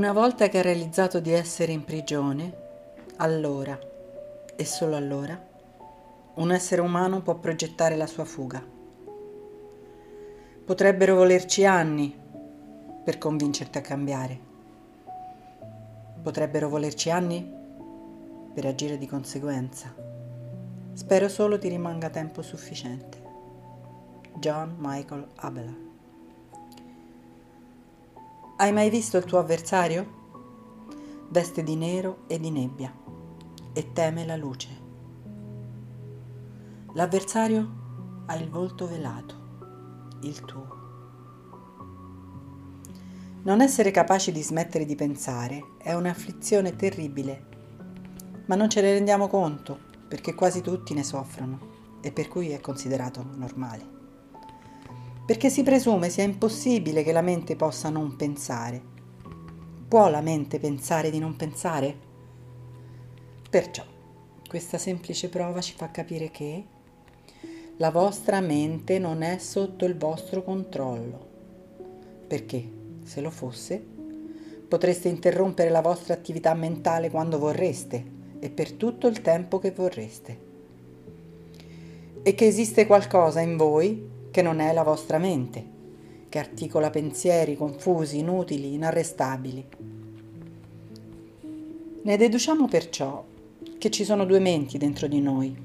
Una volta che ha realizzato di essere in prigione, allora, e solo allora, un essere umano può progettare la sua fuga. Potrebbero volerci anni per convincerti a cambiare. Potrebbero volerci anni per agire di conseguenza. Spero solo ti rimanga tempo sufficiente. John Michael Abelard hai mai visto il tuo avversario? Veste di nero e di nebbia e teme la luce. L'avversario ha il volto velato, il tuo. Non essere capaci di smettere di pensare è un'afflizione terribile, ma non ce ne rendiamo conto perché quasi tutti ne soffrono e per cui è considerato normale perché si presume sia impossibile che la mente possa non pensare. Può la mente pensare di non pensare? Perciò, questa semplice prova ci fa capire che la vostra mente non è sotto il vostro controllo, perché se lo fosse, potreste interrompere la vostra attività mentale quando vorreste e per tutto il tempo che vorreste. E che esiste qualcosa in voi che non è la vostra mente, che articola pensieri confusi, inutili, inarrestabili. Ne deduciamo perciò che ci sono due menti dentro di noi.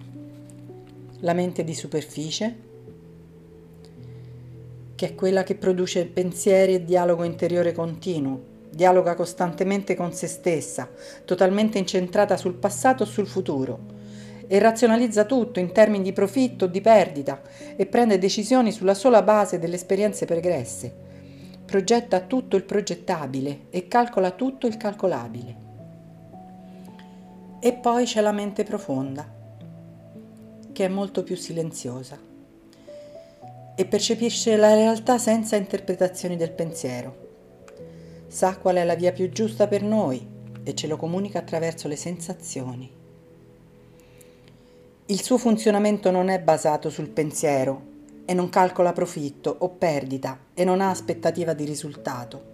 La mente di superficie, che è quella che produce pensieri e dialogo interiore continuo, dialoga costantemente con se stessa, totalmente incentrata sul passato o sul futuro e razionalizza tutto in termini di profitto o di perdita e prende decisioni sulla sola base delle esperienze pregresse. Progetta tutto il progettabile e calcola tutto il calcolabile. E poi c'è la mente profonda, che è molto più silenziosa e percepisce la realtà senza interpretazioni del pensiero. Sa qual è la via più giusta per noi e ce lo comunica attraverso le sensazioni. Il suo funzionamento non è basato sul pensiero e non calcola profitto o perdita e non ha aspettativa di risultato.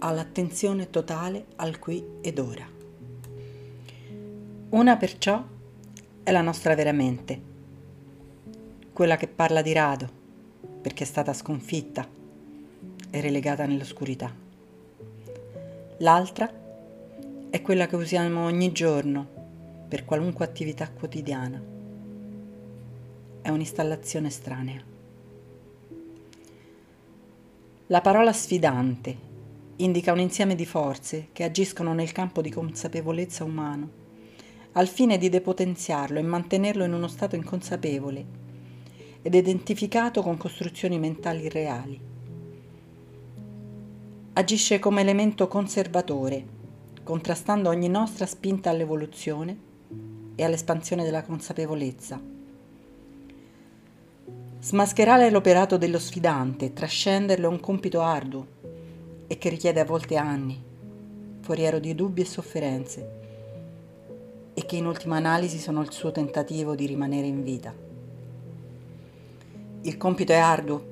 Ha l'attenzione totale al qui ed ora. Una perciò è la nostra vera mente, quella che parla di rado perché è stata sconfitta e relegata nell'oscurità. L'altra è quella che usiamo ogni giorno per qualunque attività quotidiana. È un'installazione estranea. La parola sfidante indica un insieme di forze che agiscono nel campo di consapevolezza umano, al fine di depotenziarlo e mantenerlo in uno stato inconsapevole ed identificato con costruzioni mentali reali. Agisce come elemento conservatore, contrastando ogni nostra spinta all'evoluzione e all'espansione della consapevolezza. Smascherare l'operato dello sfidante, trascenderlo è un compito arduo e che richiede a volte anni, foriero di dubbi e sofferenze, e che in ultima analisi sono il suo tentativo di rimanere in vita. Il compito è arduo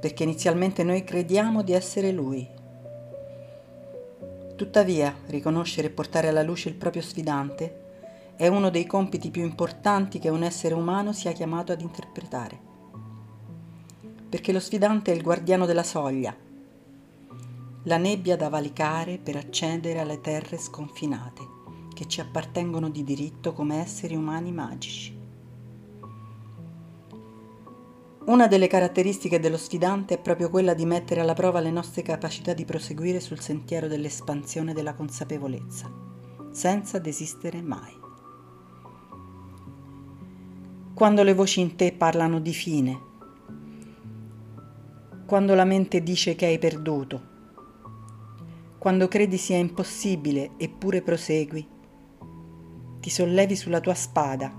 perché inizialmente noi crediamo di essere lui. Tuttavia, riconoscere e portare alla luce il proprio sfidante è uno dei compiti più importanti che un essere umano sia chiamato ad interpretare. Perché lo sfidante è il guardiano della soglia, la nebbia da valicare per accedere alle terre sconfinate che ci appartengono di diritto come esseri umani magici. Una delle caratteristiche dello sfidante è proprio quella di mettere alla prova le nostre capacità di proseguire sul sentiero dell'espansione della consapevolezza, senza desistere mai quando le voci in te parlano di fine, quando la mente dice che hai perduto, quando credi sia impossibile eppure prosegui, ti sollevi sulla tua spada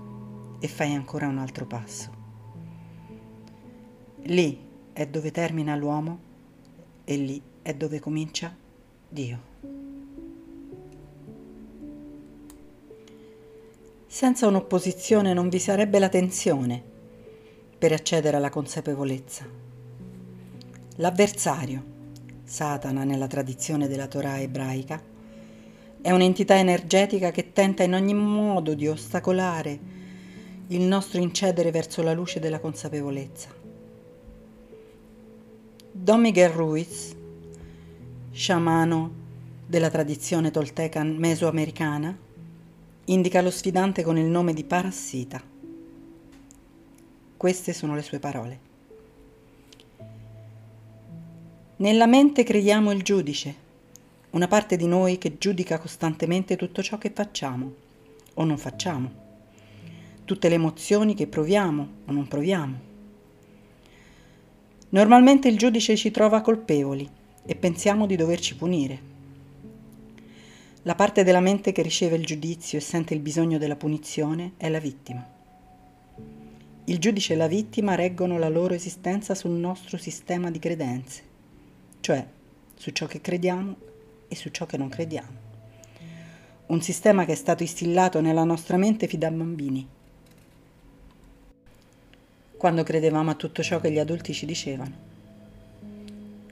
e fai ancora un altro passo. Lì è dove termina l'uomo e lì è dove comincia Dio. Senza un'opposizione non vi sarebbe la tensione per accedere alla consapevolezza. L'avversario Satana nella tradizione della Torah ebraica, è un'entità energetica che tenta in ogni modo di ostacolare il nostro incedere verso la luce della consapevolezza. Don Miguel Ruiz, sciamano della tradizione tolteca mesoamericana, indica lo sfidante con il nome di parassita. Queste sono le sue parole. Nella mente crediamo il giudice, una parte di noi che giudica costantemente tutto ciò che facciamo o non facciamo, tutte le emozioni che proviamo o non proviamo. Normalmente il giudice ci trova colpevoli e pensiamo di doverci punire. La parte della mente che riceve il giudizio e sente il bisogno della punizione è la vittima. Il giudice e la vittima reggono la loro esistenza sul nostro sistema di credenze cioè su ciò che crediamo e su ciò che non crediamo. Un sistema che è stato instillato nella nostra mente fin da bambini, quando credevamo a tutto ciò che gli adulti ci dicevano.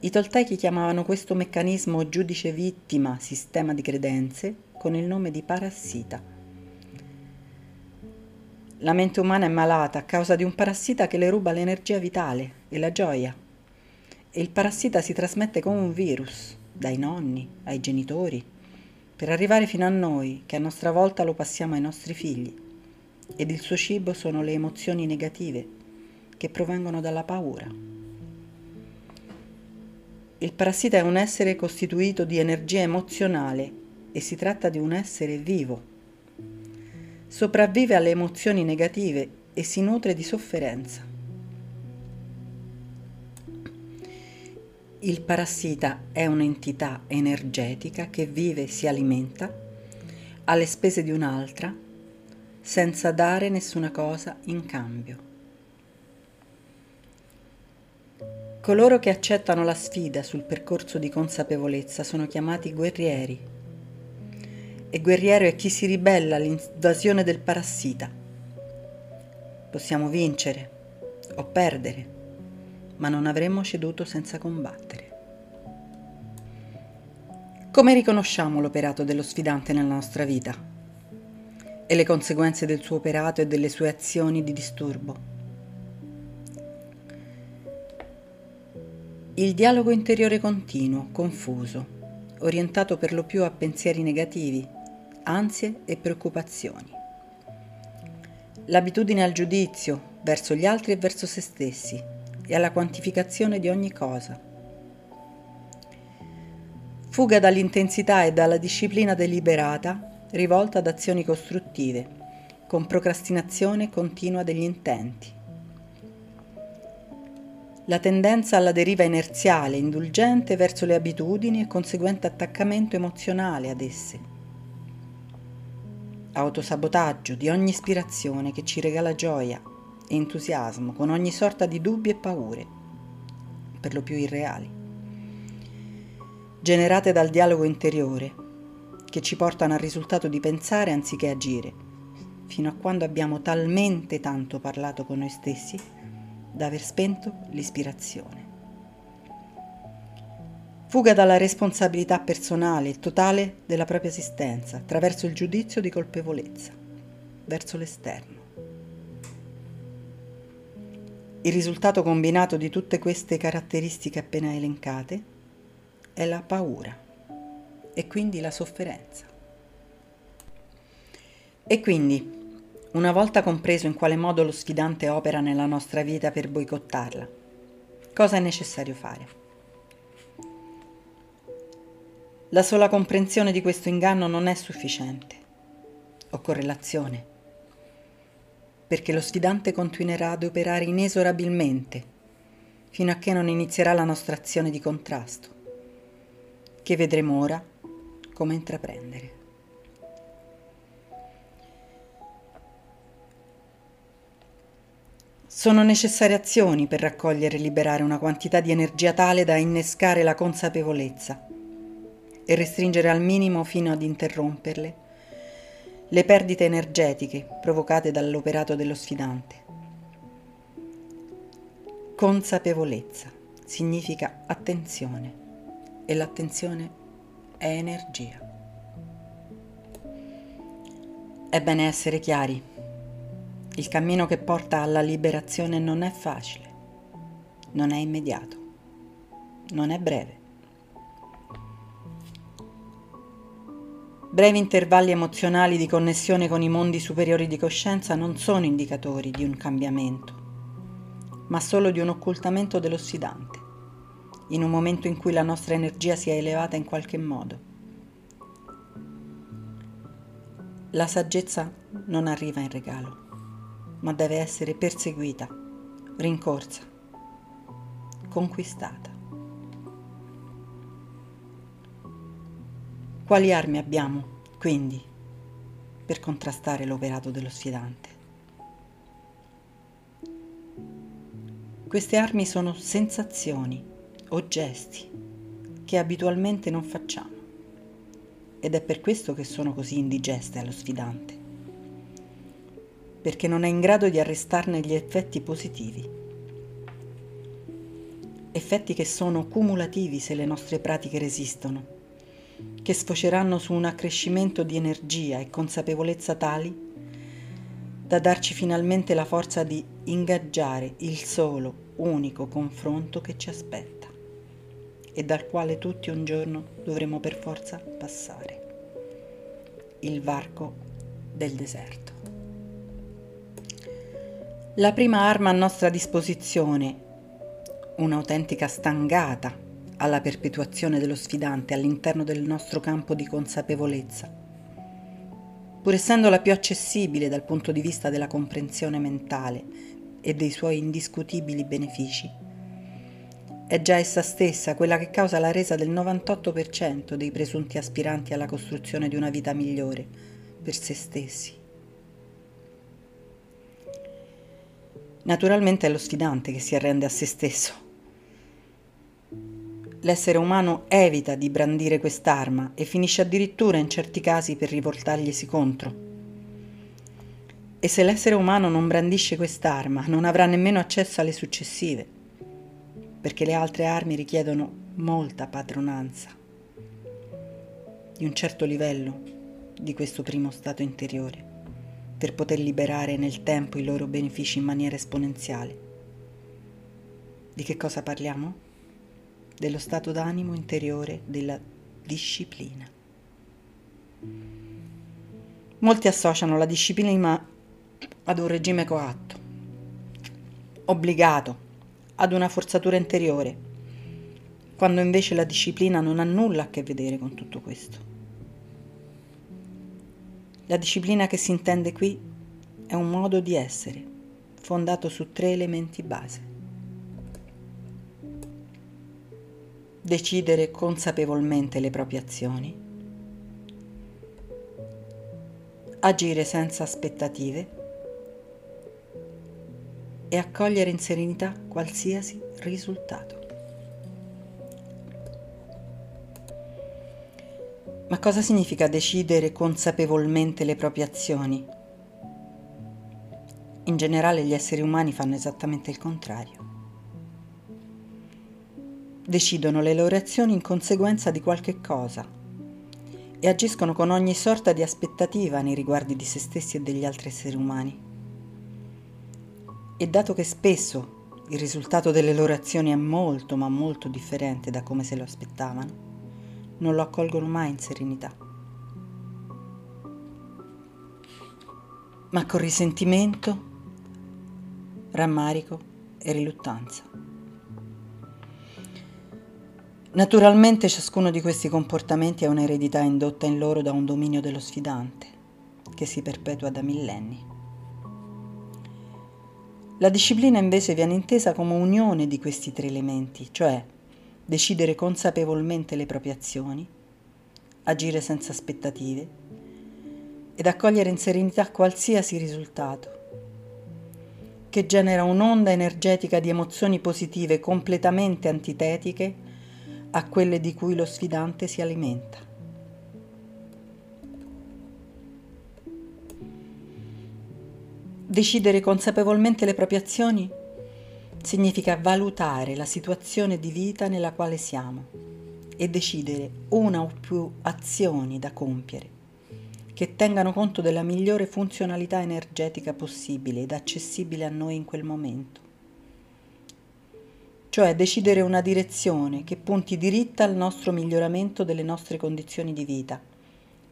I toltechi chiamavano questo meccanismo giudice vittima, sistema di credenze, con il nome di parassita. La mente umana è malata a causa di un parassita che le ruba l'energia vitale e la gioia e il parassita si trasmette come un virus, dai nonni ai genitori, per arrivare fino a noi, che a nostra volta lo passiamo ai nostri figli. Ed il suo cibo sono le emozioni negative che provengono dalla paura. Il parassita è un essere costituito di energia emozionale e si tratta di un essere vivo. Sopravvive alle emozioni negative e si nutre di sofferenza. Il parassita è un'entità energetica che vive e si alimenta alle spese di un'altra senza dare nessuna cosa in cambio. Coloro che accettano la sfida sul percorso di consapevolezza sono chiamati guerrieri e guerriero è chi si ribella all'invasione del parassita. Possiamo vincere o perdere ma non avremmo ceduto senza combattere. Come riconosciamo l'operato dello sfidante nella nostra vita e le conseguenze del suo operato e delle sue azioni di disturbo? Il dialogo interiore continuo, confuso, orientato per lo più a pensieri negativi, ansie e preoccupazioni. L'abitudine al giudizio verso gli altri e verso se stessi, e alla quantificazione di ogni cosa. Fuga dall'intensità e dalla disciplina deliberata rivolta ad azioni costruttive, con procrastinazione continua degli intenti. La tendenza alla deriva inerziale, indulgente verso le abitudini e conseguente attaccamento emozionale ad esse. Autosabotaggio di ogni ispirazione che ci regala gioia, e entusiasmo con ogni sorta di dubbi e paure, per lo più irreali, generate dal dialogo interiore, che ci portano al risultato di pensare anziché agire, fino a quando abbiamo talmente tanto parlato con noi stessi da aver spento l'ispirazione. Fuga dalla responsabilità personale e totale della propria esistenza attraverso il giudizio di colpevolezza verso l'esterno. Il risultato combinato di tutte queste caratteristiche appena elencate è la paura e quindi la sofferenza. E quindi, una volta compreso in quale modo lo sfidante opera nella nostra vita per boicottarla, cosa è necessario fare? La sola comprensione di questo inganno non è sufficiente. Occorre l'azione perché lo sfidante continuerà ad operare inesorabilmente fino a che non inizierà la nostra azione di contrasto, che vedremo ora come intraprendere. Sono necessarie azioni per raccogliere e liberare una quantità di energia tale da innescare la consapevolezza e restringere al minimo fino ad interromperle le perdite energetiche provocate dall'operato dello sfidante. Consapevolezza significa attenzione, e l'attenzione è energia. È bene essere chiari. Il cammino che porta alla liberazione non è facile, non è immediato, non è breve. Brevi intervalli emozionali di connessione con i mondi superiori di coscienza non sono indicatori di un cambiamento, ma solo di un occultamento dello sfidante, in un momento in cui la nostra energia si è elevata in qualche modo. La saggezza non arriva in regalo, ma deve essere perseguita, rincorsa, conquistata. Quali armi abbiamo, quindi, per contrastare l'operato dello sfidante? Queste armi sono sensazioni o gesti che abitualmente non facciamo ed è per questo che sono così indigeste allo sfidante, perché non è in grado di arrestarne gli effetti positivi, effetti che sono cumulativi se le nostre pratiche resistono che sfoceranno su un accrescimento di energia e consapevolezza tali da darci finalmente la forza di ingaggiare il solo, unico confronto che ci aspetta e dal quale tutti un giorno dovremo per forza passare. Il varco del deserto. La prima arma a nostra disposizione, un'autentica stangata alla perpetuazione dello sfidante all'interno del nostro campo di consapevolezza, pur essendo la più accessibile dal punto di vista della comprensione mentale e dei suoi indiscutibili benefici. È già essa stessa quella che causa la resa del 98% dei presunti aspiranti alla costruzione di una vita migliore per se stessi. Naturalmente è lo sfidante che si arrende a se stesso l'essere umano evita di brandire quest'arma e finisce addirittura in certi casi per rivoltarglisi contro. E se l'essere umano non brandisce quest'arma, non avrà nemmeno accesso alle successive, perché le altre armi richiedono molta padronanza, di un certo livello di questo primo stato interiore, per poter liberare nel tempo i loro benefici in maniera esponenziale. Di che cosa parliamo? dello stato d'animo interiore della disciplina. Molti associano la disciplina ad un regime coatto, obbligato, ad una forzatura interiore, quando invece la disciplina non ha nulla a che vedere con tutto questo. La disciplina che si intende qui è un modo di essere fondato su tre elementi base. Decidere consapevolmente le proprie azioni, agire senza aspettative. E accogliere in serenità qualsiasi risultato. Ma cosa significa decidere consapevolmente le proprie azioni? In generale gli esseri umani fanno esattamente il contrario decidono le loro azioni in conseguenza di qualche cosa e agiscono con ogni sorta di aspettativa nei riguardi di se stessi e degli altri esseri umani. E dato che spesso il risultato delle loro azioni è molto ma molto differente da come se lo aspettavano, non lo accolgono mai in serenità. Ma con risentimento, rammarico e riluttanza. Naturalmente ciascuno di questi comportamenti è un'eredità indotta in loro da un dominio dello sfidante, che si perpetua da millenni. La disciplina invece viene intesa come unione di questi tre elementi, cioè decidere consapevolmente le proprie azioni, agire senza aspettative ed accogliere in serenità qualsiasi risultato, che genera un'onda energetica di emozioni positive completamente antitetiche a quelle di cui lo sfidante si alimenta. Decidere consapevolmente le proprie azioni significa valutare la situazione di vita nella quale siamo e decidere una o più azioni da compiere che tengano conto della migliore funzionalità energetica possibile ed accessibile a noi in quel momento. Cioè decidere una direzione che punti diritta al nostro miglioramento delle nostre condizioni di vita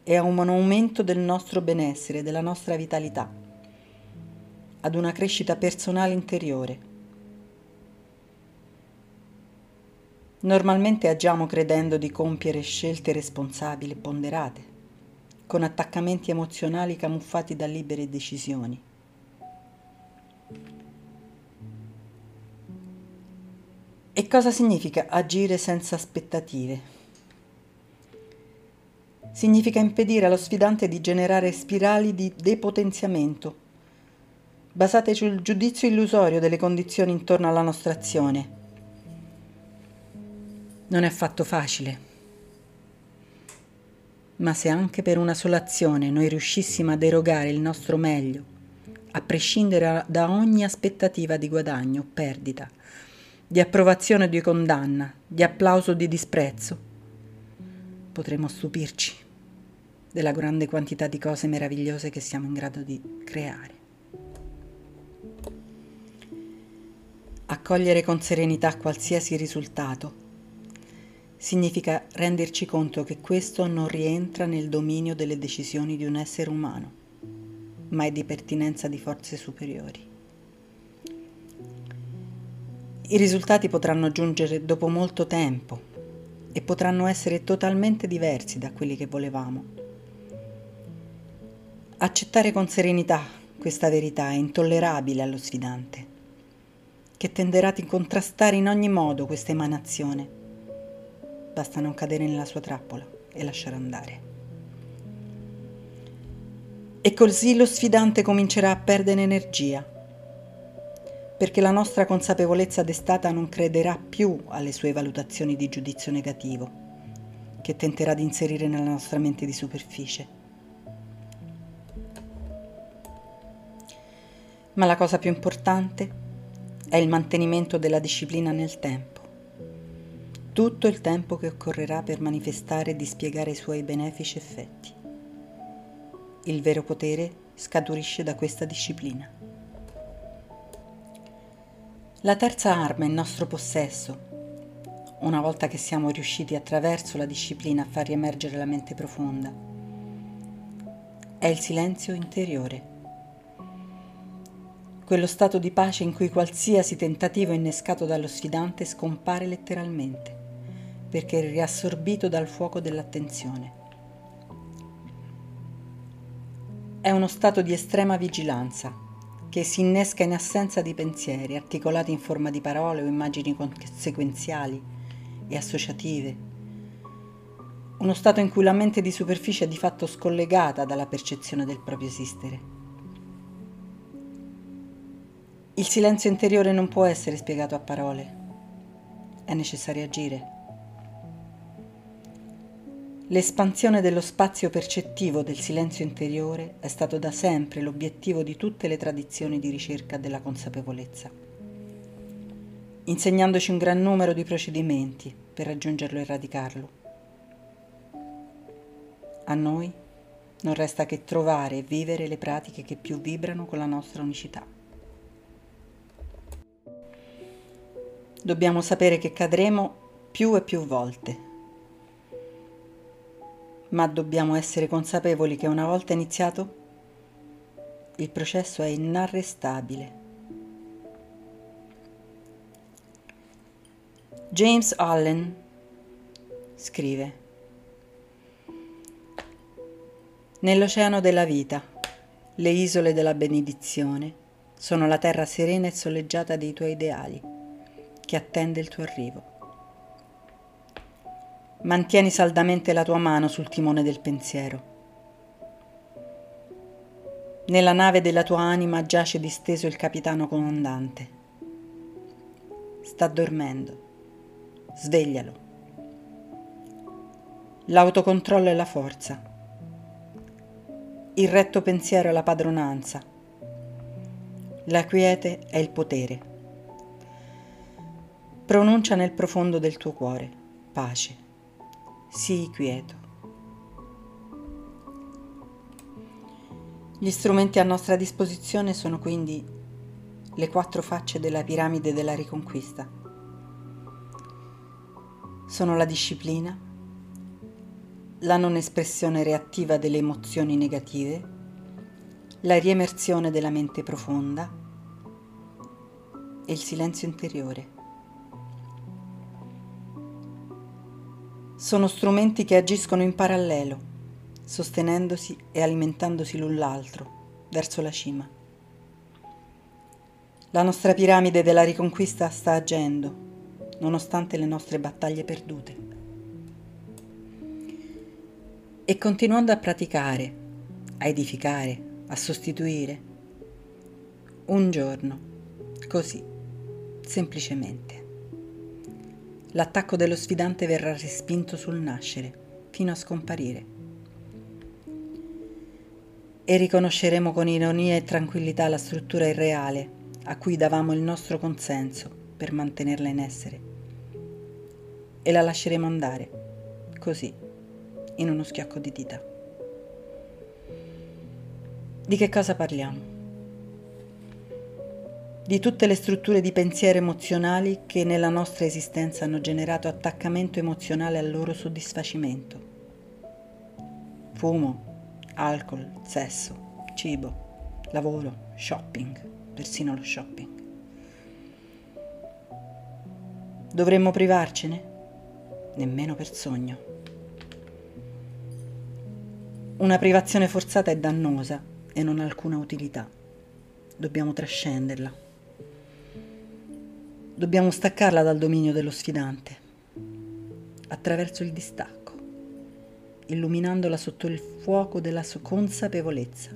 e a un aumento del nostro benessere, della nostra vitalità, ad una crescita personale interiore. Normalmente agiamo credendo di compiere scelte responsabili e ponderate con attaccamenti emozionali camuffati da libere decisioni. E cosa significa agire senza aspettative? Significa impedire allo sfidante di generare spirali di depotenziamento, basate sul giudizio illusorio delle condizioni intorno alla nostra azione. Non è affatto facile ma se anche per una sola azione noi riuscissimo a derogare il nostro meglio, a prescindere da ogni aspettativa di guadagno o perdita, di approvazione o di condanna, di applauso o di disprezzo, potremo stupirci della grande quantità di cose meravigliose che siamo in grado di creare. Accogliere con serenità qualsiasi risultato significa renderci conto che questo non rientra nel dominio delle decisioni di un essere umano, ma è di pertinenza di forze superiori. I risultati potranno giungere dopo molto tempo e potranno essere totalmente diversi da quelli che volevamo. Accettare con serenità questa verità è intollerabile allo sfidante, che tenderà a contrastare in ogni modo questa emanazione basta non cadere nella sua trappola e lasciare andare. E così lo sfidante comincerà a perdere energia, perché la nostra consapevolezza destata non crederà più alle sue valutazioni di giudizio negativo, che tenterà di inserire nella nostra mente di superficie. Ma la cosa più importante è il mantenimento della disciplina nel tempo tutto il tempo che occorrerà per manifestare e dispiegare i suoi benefici effetti. Il vero potere scaturisce da questa disciplina. La terza arma in nostro possesso, una volta che siamo riusciti attraverso la disciplina a far riemergere la mente profonda, è il silenzio interiore. Quello stato di pace in cui qualsiasi tentativo innescato dallo sfidante scompare letteralmente perché è riassorbito dal fuoco dell'attenzione. È uno stato di estrema vigilanza che si innesca in assenza di pensieri articolati in forma di parole o immagini sequenziali e associative. Uno stato in cui la mente di superficie è di fatto scollegata dalla percezione del proprio esistere. Il silenzio interiore non può essere spiegato a parole, è necessario agire. L'espansione dello spazio percettivo del silenzio interiore è stato da sempre l'obiettivo di tutte le tradizioni di ricerca della consapevolezza, insegnandoci un gran numero di procedimenti per raggiungerlo e radicarlo. A noi non resta che trovare e vivere le pratiche che più vibrano con la nostra unicità. Dobbiamo sapere che cadremo più e più volte ma dobbiamo essere consapevoli che una volta iniziato il processo è inarrestabile. James Allen scrive Nell'oceano della vita, le isole della benedizione sono la terra serena e soleggiata dei tuoi ideali, che attende il tuo arrivo. Mantieni saldamente la tua mano sul timone del pensiero. Nella nave della tua anima giace disteso il capitano comandante. Sta dormendo. Sveglialo. L'autocontrollo è la forza. Il retto pensiero è la padronanza. La quiete è il potere. Pronuncia nel profondo del tuo cuore pace sii quieto. Gli strumenti a nostra disposizione sono quindi le quattro facce della piramide della riconquista. Sono la disciplina, la non espressione reattiva delle emozioni negative, la riemersione della mente profonda e il silenzio interiore. Sono strumenti che agiscono in parallelo sostenendosi e alimentandosi l'un l'altro verso la cima. La nostra piramide della riconquista sta agendo, nonostante le nostre battaglie perdute. E continuando a praticare, a edificare, a sostituire, un giorno, così, semplicemente, l'attacco dello sfidante verrà respinto sul nascere, fino a scomparire e riconosceremo con ironia e tranquillità la struttura irreale a cui davamo il nostro consenso per mantenerla in essere. E la lasceremo andare, così, in uno schiocco di dita. Di che cosa parliamo? Di tutte le strutture di pensiero emozionali che nella nostra esistenza hanno generato attaccamento emozionale al loro soddisfacimento. Fumo, alcol, sesso, cibo, lavoro, shopping, persino lo shopping. Dovremmo privarcene? Nemmeno per sogno. Una privazione forzata è dannosa e non ha alcuna utilità. Dobbiamo trascenderla. Dobbiamo staccarla dal dominio dello sfidante attraverso il distacco illuminandola sotto il fuoco della sua consapevolezza.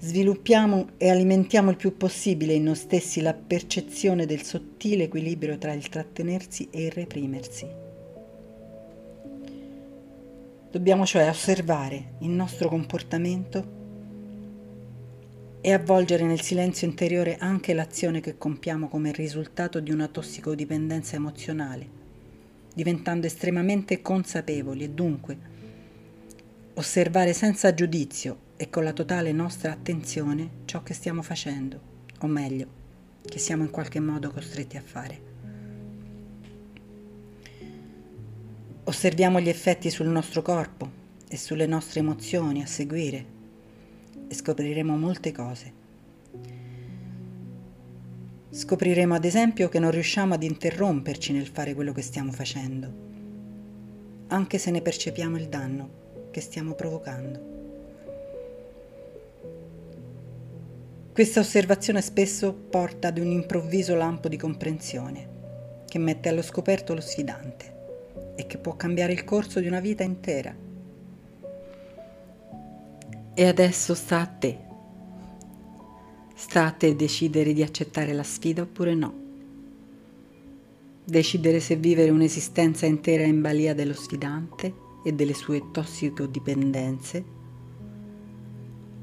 Sviluppiamo e alimentiamo il più possibile in noi stessi la percezione del sottile equilibrio tra il trattenersi e il reprimersi. Dobbiamo cioè osservare il nostro comportamento e avvolgere nel silenzio interiore anche l'azione che compiamo come risultato di una tossicodipendenza emozionale diventando estremamente consapevoli e dunque osservare senza giudizio e con la totale nostra attenzione ciò che stiamo facendo, o meglio, che siamo in qualche modo costretti a fare. Osserviamo gli effetti sul nostro corpo e sulle nostre emozioni a seguire e scopriremo molte cose. Scopriremo ad esempio che non riusciamo ad interromperci nel fare quello che stiamo facendo, anche se ne percepiamo il danno che stiamo provocando. Questa osservazione spesso porta ad un improvviso lampo di comprensione che mette allo scoperto lo sfidante e che può cambiare il corso di una vita intera. E adesso sta a te Sta a te decidere di accettare la sfida oppure no. Decidere se vivere un'esistenza intera in balia dello sfidante e delle sue tossicodipendenze,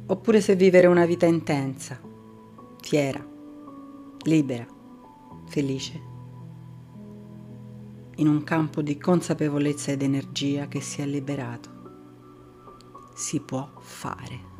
oppure se vivere una vita intensa, fiera, libera, felice, in un campo di consapevolezza ed energia che si è liberato. Si può fare.